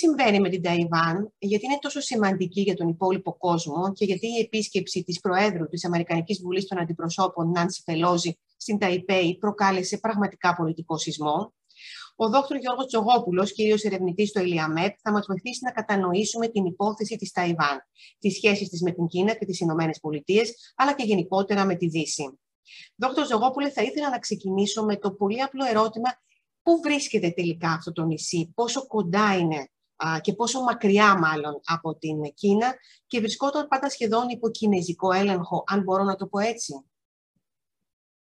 τι συμβαίνει με την Ταϊβάν, γιατί είναι τόσο σημαντική για τον υπόλοιπο κόσμο και γιατί η επίσκεψη της Προέδρου της Αμερικανικής Βουλής των Αντιπροσώπων, Νάνση Πελόζη, στην Ταϊπέη προκάλεσε πραγματικά πολιτικό σεισμό. Ο Δ. Γιώργος Τζογόπουλος, κύριος ερευνητής στο ΕΛΙΑΜΕΠ, θα μας βοηθήσει να κατανοήσουμε την υπόθεση της Ταϊβάν, τις σχέσεις της με την Κίνα και τις Ηνωμένες Πολιτείες, αλλά και γενικότερα με τη Δύση. Δόκτωρ Ζογόπουλε, θα ήθελα να ξεκινήσω με το πολύ απλό ερώτημα πού βρίσκεται τελικά αυτό το νησί, πόσο κοντά είναι και πόσο μακριά μάλλον από την Κίνα και βρισκόταν πάντα σχεδόν υπό κινέζικο έλεγχο, αν μπορώ να το πω έτσι.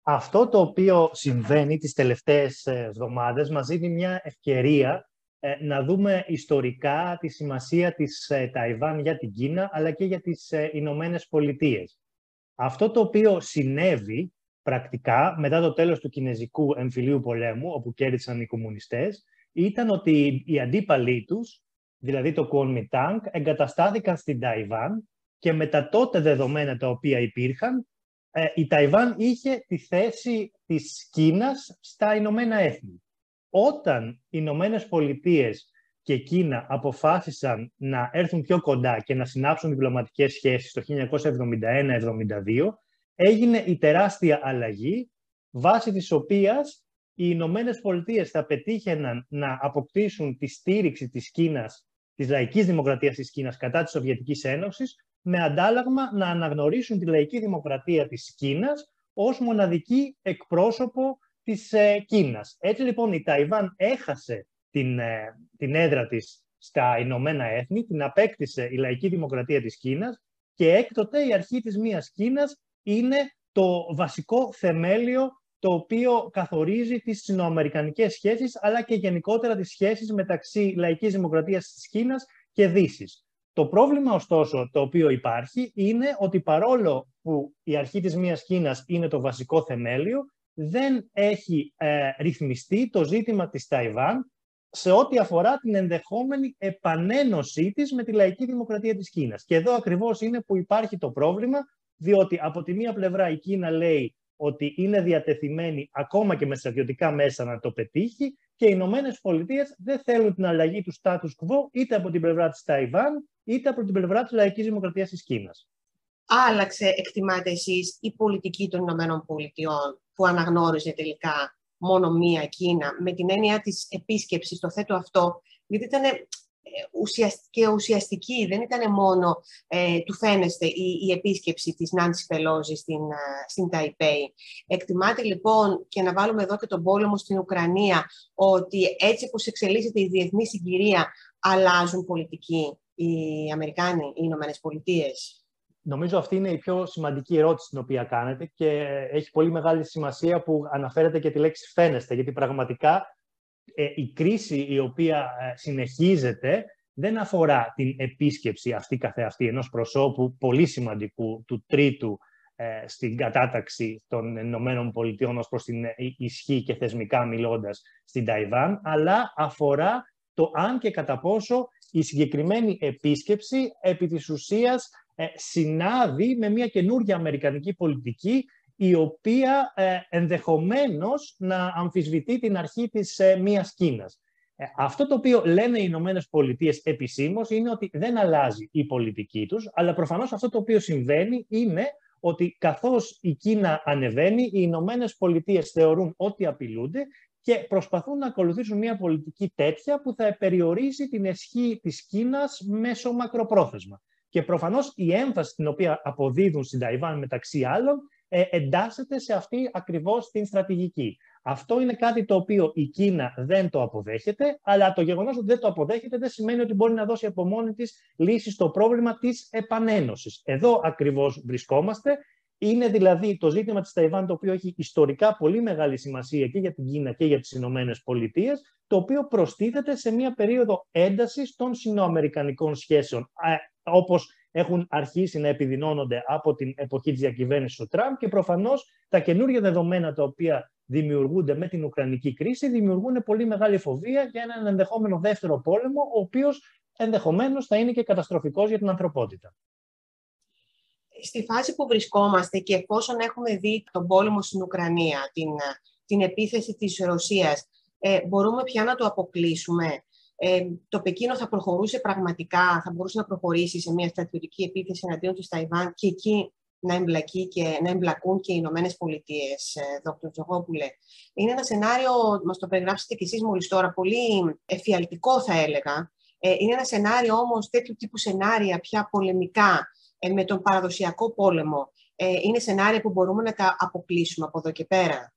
Αυτό το οποίο συμβαίνει τις τελευταίες ε, εβδομάδες μας δίνει μια ευκαιρία ε, να δούμε ιστορικά τη σημασία της ε, Ταϊβάν για την Κίνα αλλά και για τις Ηνωμένες Πολιτείες. Αυτό το οποίο συνέβη πρακτικά μετά το τέλος του Κινέζικου εμφυλίου πολέμου, όπου κέρδισαν οι κομμουνιστές, ήταν ότι οι αντίπαλοι τους, δηλαδή το Kuomintang, εγκαταστάθηκαν στην Ταϊβάν και με τα τότε δεδομένα τα οποία υπήρχαν, ε, η Ταϊβάν είχε τη θέση της Κίνας στα Ηνωμένα Έθνη. Όταν οι Ηνωμένες Πολιτείες και Κίνα αποφάσισαν να έρθουν πιο κοντά και να συνάψουν διπλωματικές σχέσεις το 1971-72, έγινε η τεράστια αλλαγή βάσει της οποίας οι Ηνωμένες Πολιτείες θα πετύχαιναν να αποκτήσουν τη στήριξη της Κίνας, της λαϊκής δημοκρατίας της Κίνας κατά της Σοβιετικής Ένωσης, με αντάλλαγμα να αναγνωρίσουν τη λαϊκή δημοκρατία της Κίνας ως μοναδική εκπρόσωπο της ε, Κίνας. Έτσι λοιπόν η Ταϊβάν έχασε την, ε, την έδρα της στα Ηνωμένα Έθνη, την απέκτησε η λαϊκή δημοκρατία της Κίνας και έκτοτε η αρχή της μίας Κίνας είναι το βασικό θεμέλιο το οποίο καθορίζει τις συνοαμερικανικές σχέσεις, αλλά και γενικότερα τις σχέσεις μεταξύ λαϊκής δημοκρατίας της Κίνας και Δύσης. Το πρόβλημα, ωστόσο, το οποίο υπάρχει, είναι ότι παρόλο που η αρχή της μίας Κίνας είναι το βασικό θεμέλιο, δεν έχει ε, ρυθμιστεί το ζήτημα της Ταϊβάν σε ό,τι αφορά την ενδεχόμενη επανένωσή της με τη λαϊκή δημοκρατία της Κίνας. Και εδώ ακριβώς είναι που υπάρχει το πρόβλημα, διότι από τη μία πλευρά η Κίνα λέει ότι είναι διατεθειμένη ακόμα και με στρατιωτικά μέσα να το πετύχει και οι Ηνωμένες Πολιτείες δεν θέλουν την αλλαγή του status quo είτε από την πλευρά της Ταϊβάν είτε από την πλευρά της λαϊκής δημοκρατίας της Κίνας. Άλλαξε, εκτιμάτε εσείς, η πολιτική των Ηνωμένων Πολιτειών που αναγνώριζε τελικά μόνο μία Κίνα με την έννοια της επίσκεψης, το θέτω αυτό, γιατί ήταν και ουσιαστική, δεν ήταν μόνο ε, του φαίνεστε η, η επίσκεψη της Νάντσι Πελόζη στην, στην Ταϊπέη. Εκτιμάται λοιπόν και να βάλουμε εδώ και τον πόλεμο στην Ουκρανία ότι έτσι όπως εξελίσσεται η διεθνή συγκυρία αλλάζουν πολιτική οι Αμερικάνοι, οι Ηνωμένες Πολιτείες; Νομίζω αυτή είναι η πιο σημαντική ερώτηση την οποία κάνετε και έχει πολύ μεγάλη σημασία που αναφέρετε και τη λέξη φαίνεστε, γιατί πραγματικά ε, η κρίση η οποία ε, συνεχίζεται δεν αφορά την επίσκεψη αυτή καθεαυτή ενός προσώπου πολύ σημαντικού του τρίτου ε, στην κατάταξη των Ηνωμένων Πολιτειών ως προς την ισχύ και θεσμικά μιλώντας στην Ταϊβάν, αλλά αφορά το αν και κατά πόσο η συγκεκριμένη επίσκεψη επί της ουσίας συνάδει με μια καινούργια αμερικανική πολιτική η οποία ε, ενδεχομένως να αμφισβητεί την αρχή της ε, μίας Κίνας. Ε, αυτό το οποίο λένε οι Ηνωμένες Πολιτείες επισήμως είναι ότι δεν αλλάζει η πολιτική τους, αλλά προφανώς αυτό το οποίο συμβαίνει είναι ότι καθώς η Κίνα ανεβαίνει, οι Ηνωμένες Πολιτείες θεωρούν ότι απειλούνται και προσπαθούν να ακολουθήσουν μια πολιτική τέτοια που θα περιορίσει την ισχύ της Κίνας μέσω μακροπρόθεσμα. Και προφανώς η έμφαση την οποία αποδίδουν στην Ταϊβάν μεταξύ άλλων ε, εντάσσεται σε αυτή ακριβώς την στρατηγική. Αυτό είναι κάτι το οποίο η Κίνα δεν το αποδέχεται, αλλά το γεγονός ότι δεν το αποδέχεται δεν σημαίνει ότι μπορεί να δώσει από μόνη της λύση στο πρόβλημα της επανένωσης. Εδώ ακριβώς βρισκόμαστε. Είναι δηλαδή το ζήτημα της Ταϊβάν το οποίο έχει ιστορικά πολύ μεγάλη σημασία και για την Κίνα και για τις Ηνωμένες Πολιτείες, το οποίο προστίθεται σε μια περίοδο έντασης των συνοαμερικανικών σχέσεων. Όπως έχουν αρχίσει να επιδεινώνονται από την εποχή της διακυβέρνησης του Τραμπ και προφανώς τα καινούργια δεδομένα τα οποία δημιουργούνται με την Ουκρανική κρίση δημιουργούν πολύ μεγάλη φοβία για έναν ενδεχόμενο δεύτερο πόλεμο, ο οποίος ενδεχομένως θα είναι και καταστροφικός για την ανθρωπότητα. Στη φάση που βρισκόμαστε και εφόσον έχουμε δει τον πόλεμο στην Ουκρανία, την, την επίθεση της Ρωσίας, ε, μπορούμε πια να το αποκλείσουμε ε, το Πεκίνο θα προχωρούσε πραγματικά, θα μπορούσε να προχωρήσει σε μια στρατιωτική επίθεση εναντίον της Ταϊβάν και εκεί να, εμπλακεί και, να εμπλακούν και οι Ηνωμένες Πολιτείες, Δ. Τζογόπουλε. Είναι ένα σενάριο, μας το περιγράψετε κι εσείς μόλις τώρα, πολύ εφιαλτικό θα έλεγα. Ε, είναι ένα σενάριο όμως, τέτοιου τύπου σενάρια πια πολεμικά ε, με τον παραδοσιακό πόλεμο. Ε, είναι σενάρια που μπορούμε να τα αποκλείσουμε από εδώ και πέρα.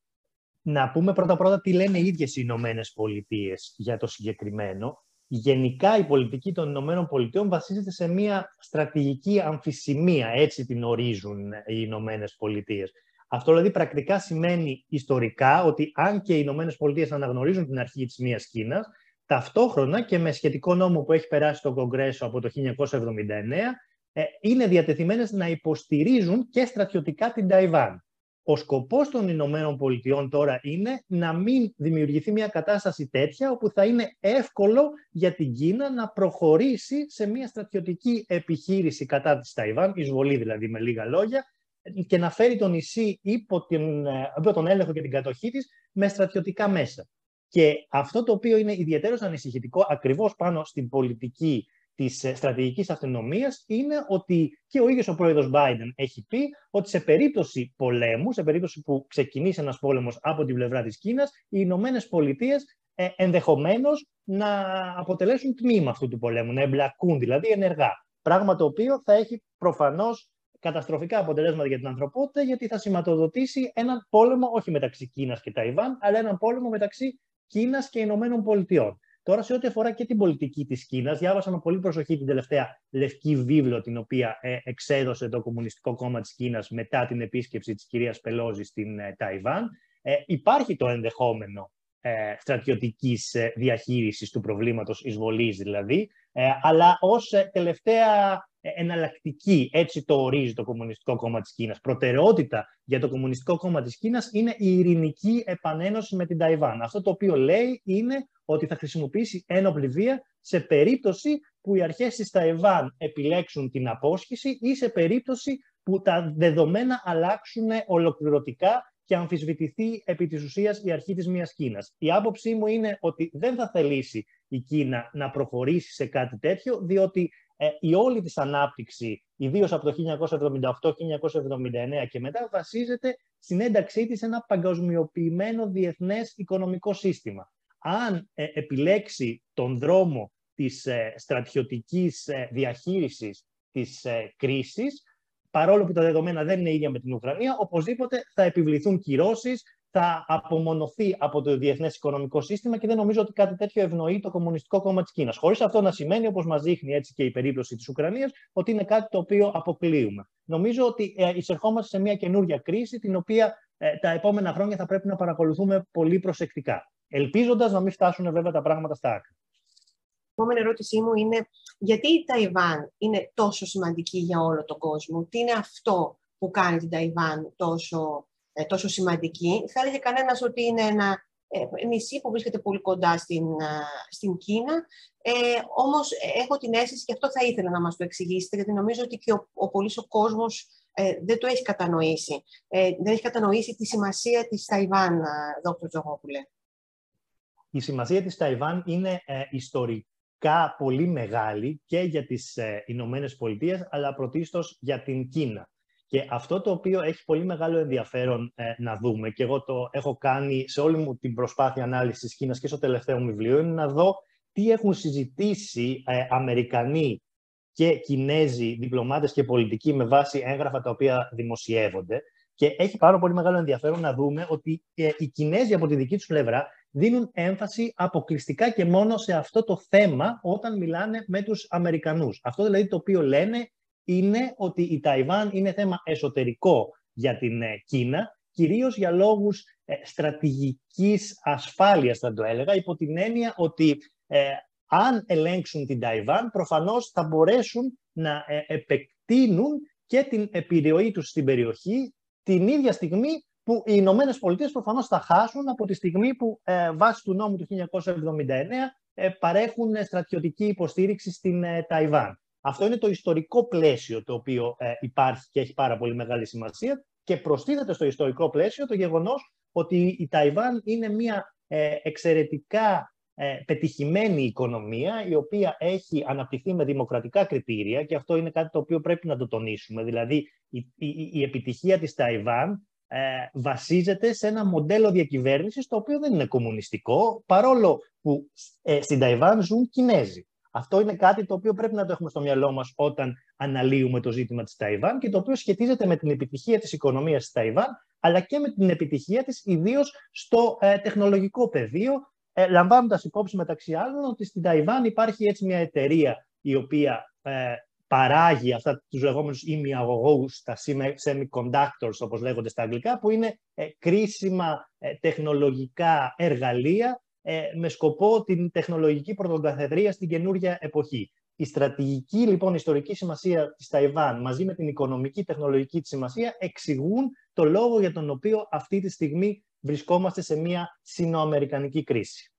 Να πούμε πρώτα-πρώτα τι λένε οι ίδιες οι Ηνωμένες Πολιτείες για το συγκεκριμένο. Γενικά η πολιτική των Ηνωμένων Πολιτείων βασίζεται σε μια στρατηγική αμφισημία, έτσι την ορίζουν οι Ηνωμένες Πολιτείες. Αυτό δηλαδή πρακτικά σημαίνει ιστορικά ότι αν και οι Ηνωμένες Πολιτείες αναγνωρίζουν την αρχή της μίας Κίνας, ταυτόχρονα και με σχετικό νόμο που έχει περάσει το Κογκρέσο από το 1979, ε, είναι διατεθειμένες να υποστηρίζουν και στρατιωτικά την Ταϊβάν. Ο σκοπός των Ηνωμένων Πολιτειών τώρα είναι να μην δημιουργηθεί μια κατάσταση τέτοια όπου θα είναι εύκολο για την Κίνα να προχωρήσει σε μια στρατιωτική επιχείρηση κατά της Ταϊβάν, εισβολή δηλαδή με λίγα λόγια, και να φέρει το νησί υπό, την, υπό τον έλεγχο και την κατοχή της με στρατιωτικά μέσα. Και αυτό το οποίο είναι ιδιαίτερος ανησυχητικό ακριβώς πάνω στην πολιτική Της ε, στρατηγικής αυτονομίας είναι ότι και ο ίδιος ο πρόεδρος Biden έχει πει ότι σε περίπτωση πολέμου, σε περίπτωση που ξεκινήσει ένας πόλεμος από την πλευρά της Κίνας, οι Ηνωμένες Πολιτείες ε, ενδεχομένως να αποτελέσουν τμήμα αυτού του πολέμου, να εμπλακούν δηλαδή ενεργά. Πράγμα το οποίο θα έχει προφανώς καταστροφικά αποτελέσματα για την ανθρωπότητα, γιατί θα σηματοδοτήσει έναν πόλεμο όχι μεταξύ Κίνας και Ταϊβάν, αλλά έναν πόλεμο μεταξύ Κίνας και Ηνωμένων Πολιτειών. Τώρα, σε ό,τι αφορά και την πολιτική της Κίνας, διάβασα με πολύ προσοχή την τελευταία λευκή βίβλο, την οποία ε, εξέδωσε το Κομμουνιστικό Κόμμα της Κίνας μετά την επίσκεψη της κυρίας Πελόζη στην ε, Ταϊβάν. Ε, υπάρχει το ενδεχόμενο ε, στρατιωτικής ε, διαχείρισης του προβλήματος εισβολής δηλαδή, ε, αλλά ως τελευταία εναλλακτική, έτσι το ορίζει το Κομμουνιστικό Κόμμα της Κίνας. Προτεραιότητα για το Κομμουνιστικό Κόμμα της Κίνας είναι η ειρηνική επανένωση με την Ταϊβάν. Αυτό το οποίο λέει είναι ότι θα χρησιμοποιήσει ένοπλη βία σε περίπτωση που οι αρχές της Ταϊβάν επιλέξουν την απόσχηση ή σε περίπτωση που τα δεδομένα αλλάξουν ολοκληρωτικά και αμφισβητηθεί επί της ουσίας η αρχή της μίας Κίνας. Η άποψή μου είναι ότι δεν θα θελήσει η Κίνα να προχωρήσει σε κάτι τέτοιο, διότι ε, η όλη της ανάπτυξη, ιδίως από το 1978-1979 και μετά, βασίζεται στην ένταξή της σε ένα παγκοσμιοποιημένο διεθνές οικονομικό σύστημα. Αν ε, επιλέξει τον δρόμο της ε, στρατιωτικής ε, διαχείρισης της ε, κρίσης, παρόλο που τα δεδομένα δεν είναι ίδια με την Ουκρανία, οπωσδήποτε θα επιβληθούν κυρώσεις, θα απομονωθεί από το διεθνές οικονομικό σύστημα και δεν νομίζω ότι κάτι τέτοιο ευνοεί το Κομμουνιστικό Κόμμα της Κίνας. Χωρίς αυτό να σημαίνει, όπως μας δείχνει έτσι και η περίπτωση της Ουκρανίας, ότι είναι κάτι το οποίο αποκλείουμε. Νομίζω ότι ε, εισερχόμαστε σε μια καινούργια κρίση, την οποία ε, τα επόμενα χρόνια θα πρέπει να παρακολουθούμε πολύ προσεκτικά. Ελπίζοντας να μην φτάσουν βέβαια τα πράγματα στα άκρα επόμενη ερώτησή μου είναι γιατί η Ταϊβάν είναι τόσο σημαντική για όλο τον κόσμο; Τι είναι αυτό που κάνει την Ταϊβάν τόσο, ε, τόσο σημαντική. Θα έλεγε κανένας ότι είναι ένα ε, νησί που βρίσκεται πολύ κοντά στην, στην Κίνα. Ε, όμως έχω την αίσθηση και αυτό θα ήθελα να μας το εξηγήσετε, γιατί νομίζω ότι και ο, ο πολύς ο κόσμος ε, δεν το έχει κατανοήσει. Ε, δεν έχει κατανοήσει τη σημασία της Ταϊβάν, Δ. Τζογόπουλε. Η σημασία της Ταϊβάν είναι ε, ιστορική πολύ μεγάλη και για τις ε, Ηνωμένες Πολιτείες, αλλά πρωτίστως για την Κίνα. Και αυτό το οποίο έχει πολύ μεγάλο ενδιαφέρον ε, να δούμε, και εγώ το έχω κάνει σε όλη μου την προσπάθεια ανάλυσης της Κίνας και στο τελευταίο μου βιβλίο, είναι να δω τι έχουν συζητήσει ε, Αμερικανοί και Κινέζοι διπλωμάτες και πολιτικοί με βάση έγγραφα τα οποία δημοσιεύονται. Και έχει πάρα πολύ μεγάλο ενδιαφέρον να δούμε ότι ε, οι Κινέζοι από τη δική τους πλευρά δίνουν έμφαση αποκλειστικά και μόνο σε αυτό το θέμα όταν μιλάνε με τους Αμερικανούς. Αυτό δηλαδή το οποίο λένε είναι ότι η Ταϊβάν είναι θέμα εσωτερικό για την ε, Κίνα, κυρίως για λόγους ε, στρατηγικής ασφάλειας θα το έλεγα, υπό την έννοια ότι ε, αν ελέγξουν την Ταϊβάν προφανώς θα μπορέσουν να επεκτείνουν και την επιρροή τους στην περιοχή την ίδια στιγμή που οι Ηνωμένες Πολιτείες προφανώς θα χάσουν από τη στιγμή που ε, βάσει του νόμου του 1979 ε, παρέχουν στρατιωτική υποστήριξη στην ε, Ταϊβάν. Αυτό είναι το ιστορικό πλαίσιο το οποίο ε, υπάρχει και έχει πάρα πολύ μεγάλη σημασία και προστίθεται στο ιστορικό πλαίσιο το γεγονός ότι η Ταϊβάν είναι μια εξαιρετικά ε, πετυχημένη οικονομία η οποία έχει αναπτυχθεί με δημοκρατικά κριτήρια και αυτό είναι κάτι το οποίο πρέπει να το τονίσουμε. Δηλαδή η, η, η επιτυχία της Ταϊβάν ε, βασίζεται σε ένα μοντέλο διακυβέρνησης το οποίο δεν είναι κομμουνιστικό παρόλο που ε, στην Ταϊβάν ζουν Κινέζοι. Αυτό είναι κάτι το οποίο πρέπει να το έχουμε στο μυαλό μας όταν αναλύουμε το ζήτημα της Ταϊβάν και το οποίο σχετίζεται με την επιτυχία της οικονομίας της Ταϊβάν αλλά και με την επιτυχία της ιδίως στο ε, τεχνολογικό πεδίο ε, λαμβάνοντας υπόψη μεταξύ άλλων ότι στην Ταϊβάν υπάρχει έτσι μια εταιρεία η οποία ε, παράγει αυτά τους λεγόμενους ημιαγωγούς, τα semiconductors όπως λέγονται στα αγγλικά, που είναι ε, κρίσιμα ε, τεχνολογικά εργαλεία με σκοπό την τεχνολογική πρωτοκαθεδρία στην καινούργια εποχή. Η στρατηγική λοιπόν ιστορική σημασία της Ταϊβάν μαζί με την οικονομική τεχνολογική της σημασία εξηγούν το λόγο για τον οποίο αυτή τη στιγμή βρισκόμαστε σε μια συνοαμερικανική κρίση.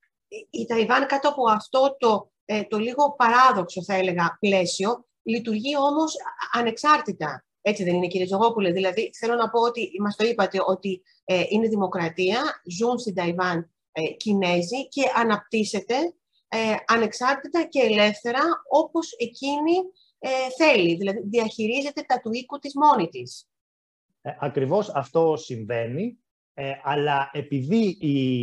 Η Ταϊβάν κάτω από αυτό το, ε, το λίγο παράδοξο θα έλεγα πλαίσιο λειτουργεί όμως ανεξάρτητα. Έτσι δεν είναι κύριε Ζογόπουλε. Δηλαδή θέλω να πω ότι μας το είπατε ότι ε, είναι δημοκρατία, ζουν στην Ταϊβάν ε, Κινέζοι και αναπτύσσεται ε, ανεξάρτητα και ελεύθερα όπως εκείνη ε, θέλει. Δηλαδή διαχειρίζεται τα του οίκου της μόνη της. Ε, ακριβώς αυτό συμβαίνει, ε, αλλά επειδή η,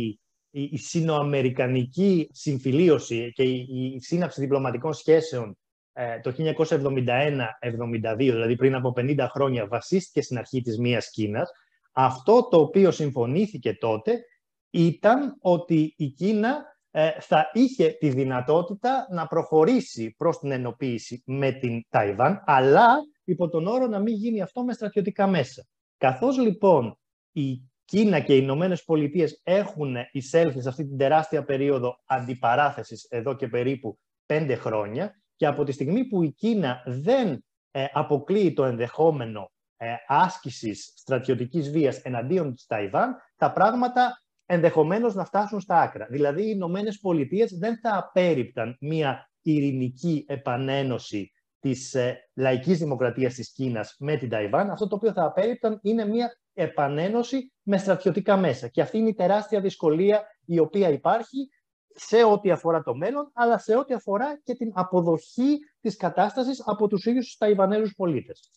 η, η συνοαμερικανική συμφιλίωση και η, η σύναψη διπλωματικών σχέσεων ε, το 1971-72, δηλαδή πριν από 50 χρόνια, βασίστηκε στην αρχή της μίας Κίνας, αυτό το οποίο συμφωνήθηκε τότε ήταν ότι η Κίνα ε, θα είχε τη δυνατότητα να προχωρήσει προς την ενοποίηση με την Ταϊβάν, αλλά υπό τον όρο να μην γίνει αυτό με στρατιωτικά μέσα. Καθώς λοιπόν η Κίνα και οι Ηνωμένες Πολιτείες έχουν εισέλθει σε αυτή την τεράστια περίοδο αντιπαράθεσης εδώ και περίπου πέντε χρόνια και από τη στιγμή που η Κίνα δεν ε, αποκλείει το ενδεχόμενο ε, άσκησης στρατιωτικής βίας εναντίον της Ταϊβάν, τα πράγματα ενδεχομένως να φτάσουν στα άκρα. Δηλαδή, οι Ηνωμένες Πολιτείες δεν θα απέρριπταν μια ειρηνική επανένωση της ε, λαϊκής δημοκρατίας της Κίνας με την Ταϊβάν. Αυτό το οποίο θα απέρριπταν είναι μια επανένωση με στρατιωτικά μέσα. Και αυτή είναι η τεράστια δυσκολία η οποία υπάρχει σε ό,τι αφορά το μέλλον, αλλά σε ό,τι αφορά και την αποδοχή της κατάστασης από τους ίδιους τους Ταϊβανέζους πολίτες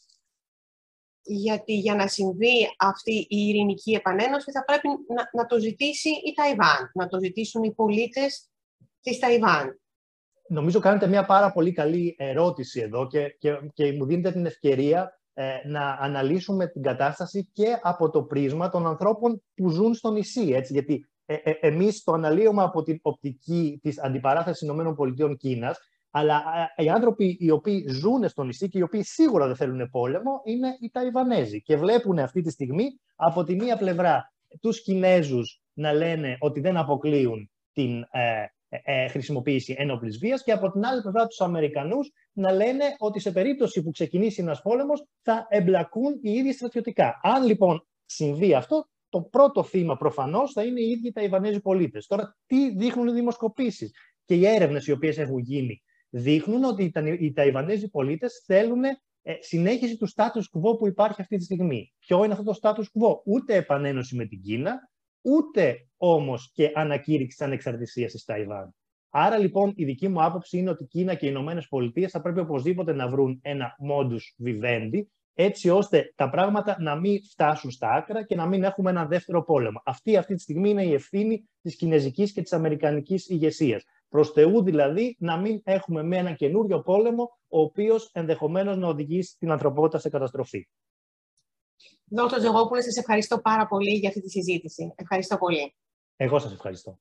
γιατί για να συμβεί αυτή η ειρηνική επανένωση θα πρέπει να, να το ζητήσει η Ταϊβάν, να το ζητήσουν οι πολίτες της Ταϊβάν. Νομίζω κάνετε μια πάρα πολύ καλή ερώτηση εδώ και, και, και μου δίνετε την ευκαιρία ε, να αναλύσουμε την κατάσταση και από το πρίσμα των ανθρώπων που ζουν στο νησί. Έτσι, γιατί ε, ε, εμείς το αναλύουμε από την οπτική της αντιπαράθεσης ΗΠΑ-Κίνας, αλλά οι άνθρωποι οι οποίοι ζουν στο νησί και οι οποίοι σίγουρα δεν θέλουν πόλεμο είναι οι Ταϊβανέζοι. Και βλέπουν αυτή τη στιγμή από τη μία πλευρά τους Κινέζους να λένε ότι δεν αποκλείουν την ε, ε, ε, χρησιμοποίηση ένοπλης βίας και από την άλλη πλευρά τους Αμερικανούς να λένε ότι σε περίπτωση που ξεκινήσει ένας πόλεμος θα εμπλακούν οι ίδιοι στρατιωτικά. Αν λοιπόν συμβεί αυτό, το πρώτο θύμα προφανώς θα είναι οι ίδιοι Ταϊβανέζοι πολίτες. Τώρα, τι δείχνουν οι δημοσκοπήσεις και οι έρευνες οι οποίες έχουν γίνει δείχνουν ότι οι Ταϊβανέζοι πολίτες θέλουν ε, συνέχιση του status quo που υπάρχει αυτή τη στιγμή. Ποιο είναι αυτό το status quo? Ούτε επανένωση με την Κίνα, ούτε όμως και ανακήρυξη της ανεξαρτησίας της Ταϊβάν. Άρα λοιπόν η δική μου άποψη είναι ότι η Κίνα και οι Ηνωμένες Πολιτείες θα πρέπει οπωσδήποτε να βρουν ένα modus vivendi, έτσι ώστε τα πράγματα να μην φτάσουν στα άκρα και να μην έχουμε ένα δεύτερο πόλεμο. Αυτή αυτή τη στιγμή είναι η ευθύνη της κινέζικης και της αμερικανικής ηγεσίας. Προς Θεού δηλαδή να μην έχουμε με ένα καινούριο πόλεμο ο οποίος ενδεχομένως να οδηγήσει την ανθρωπότητα σε καταστροφή. Δόκτωρ Ζεγόπουλε, σας ευχαριστώ πάρα πολύ για αυτή τη συζήτηση. Ευχαριστώ πολύ. Εγώ σας ευχαριστώ.